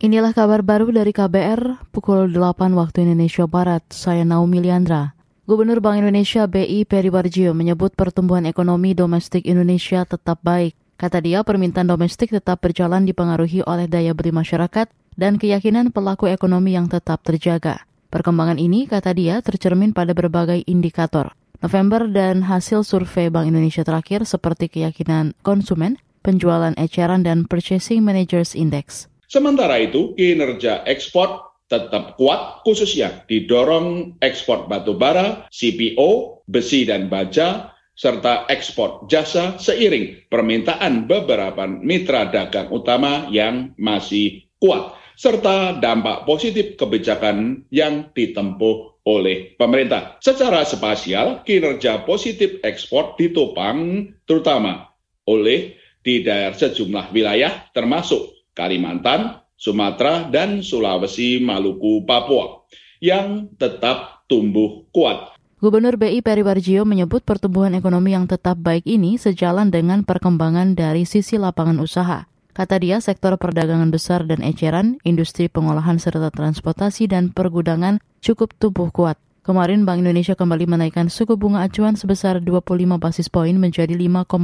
Inilah kabar baru dari KBR pukul 8 waktu Indonesia Barat. Saya Naomi Liandra. Gubernur Bank Indonesia BI Peri Warjio menyebut pertumbuhan ekonomi domestik Indonesia tetap baik. Kata dia, permintaan domestik tetap berjalan dipengaruhi oleh daya beli masyarakat dan keyakinan pelaku ekonomi yang tetap terjaga. Perkembangan ini, kata dia, tercermin pada berbagai indikator. November dan hasil survei Bank Indonesia terakhir seperti keyakinan konsumen, penjualan eceran, dan Purchasing Managers Index. Sementara itu, kinerja ekspor tetap kuat, khususnya didorong ekspor batu bara, CPO, besi dan baja, serta ekspor jasa seiring permintaan beberapa mitra dagang utama yang masih kuat, serta dampak positif kebijakan yang ditempuh oleh pemerintah. Secara spasial, kinerja positif ekspor ditopang terutama oleh di daerah sejumlah wilayah termasuk Kalimantan, Sumatera, dan Sulawesi, Maluku, Papua yang tetap tumbuh kuat. Gubernur BI Peri Warjio menyebut pertumbuhan ekonomi yang tetap baik ini sejalan dengan perkembangan dari sisi lapangan usaha. Kata dia, sektor perdagangan besar dan eceran, industri pengolahan serta transportasi dan pergudangan cukup tumbuh kuat. Kemarin Bank Indonesia kembali menaikkan suku bunga acuan sebesar 25 basis poin menjadi 5,50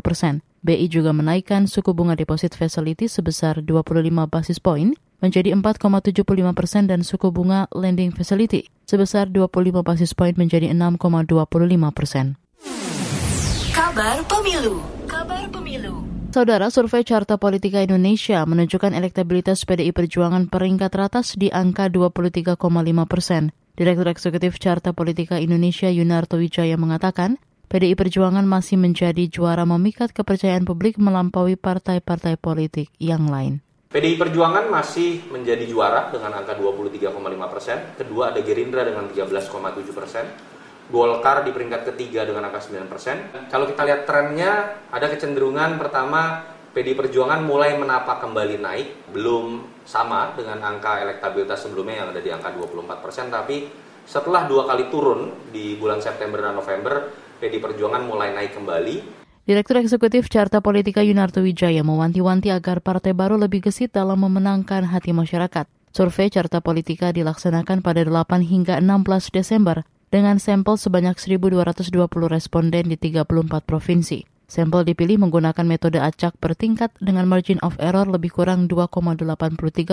persen. BI juga menaikkan suku bunga deposit facility sebesar 25 basis poin menjadi 4,75 persen dan suku bunga lending facility sebesar 25 basis poin menjadi 6,25 persen. Kabar Pemilu Kabar Pemilu Saudara, survei Carta Politika Indonesia menunjukkan elektabilitas PDI Perjuangan peringkat teratas di angka 23,5 persen. Direktur Eksekutif Carta Politika Indonesia Yunarto Wijaya mengatakan, PDI Perjuangan masih menjadi juara memikat kepercayaan publik melampaui partai-partai politik yang lain. PDI Perjuangan masih menjadi juara dengan angka 23,5 persen. Kedua ada Gerindra dengan 13,7 persen. Golkar di peringkat ketiga dengan angka 9 persen. Kalau kita lihat trennya, ada kecenderungan pertama PDI Perjuangan mulai menapak kembali naik, belum sama dengan angka elektabilitas sebelumnya yang ada di angka 24 persen, tapi setelah dua kali turun di bulan September dan November, PDI Perjuangan mulai naik kembali. Direktur Eksekutif Carta Politika Yunarto Wijaya mewanti-wanti agar partai baru lebih gesit dalam memenangkan hati masyarakat. Survei Carta Politika dilaksanakan pada 8 hingga 16 Desember dengan sampel sebanyak 1.220 responden di 34 provinsi. Sampel dipilih menggunakan metode acak per tingkat dengan margin of error lebih kurang 2,83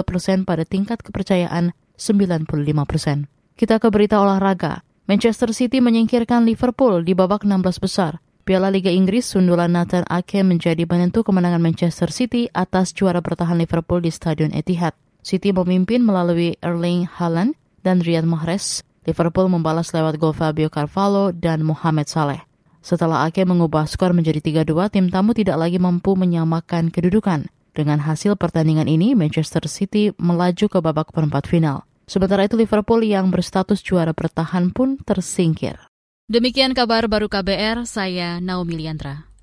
persen pada tingkat kepercayaan 95 persen. Kita ke berita olahraga. Manchester City menyingkirkan Liverpool di babak 16 besar. Piala Liga Inggris, sundulan Nathan Ake menjadi penentu kemenangan Manchester City atas juara bertahan Liverpool di Stadion Etihad. City memimpin melalui Erling Haaland dan Riyad Mahrez. Liverpool membalas lewat gol Fabio Carvalho dan Mohamed Saleh. Setelah Ake mengubah skor menjadi 3-2, tim tamu tidak lagi mampu menyamakan kedudukan. Dengan hasil pertandingan ini, Manchester City melaju ke babak perempat final. Sementara itu Liverpool yang berstatus juara bertahan pun tersingkir. Demikian kabar baru KBR, saya Naomi Liandra.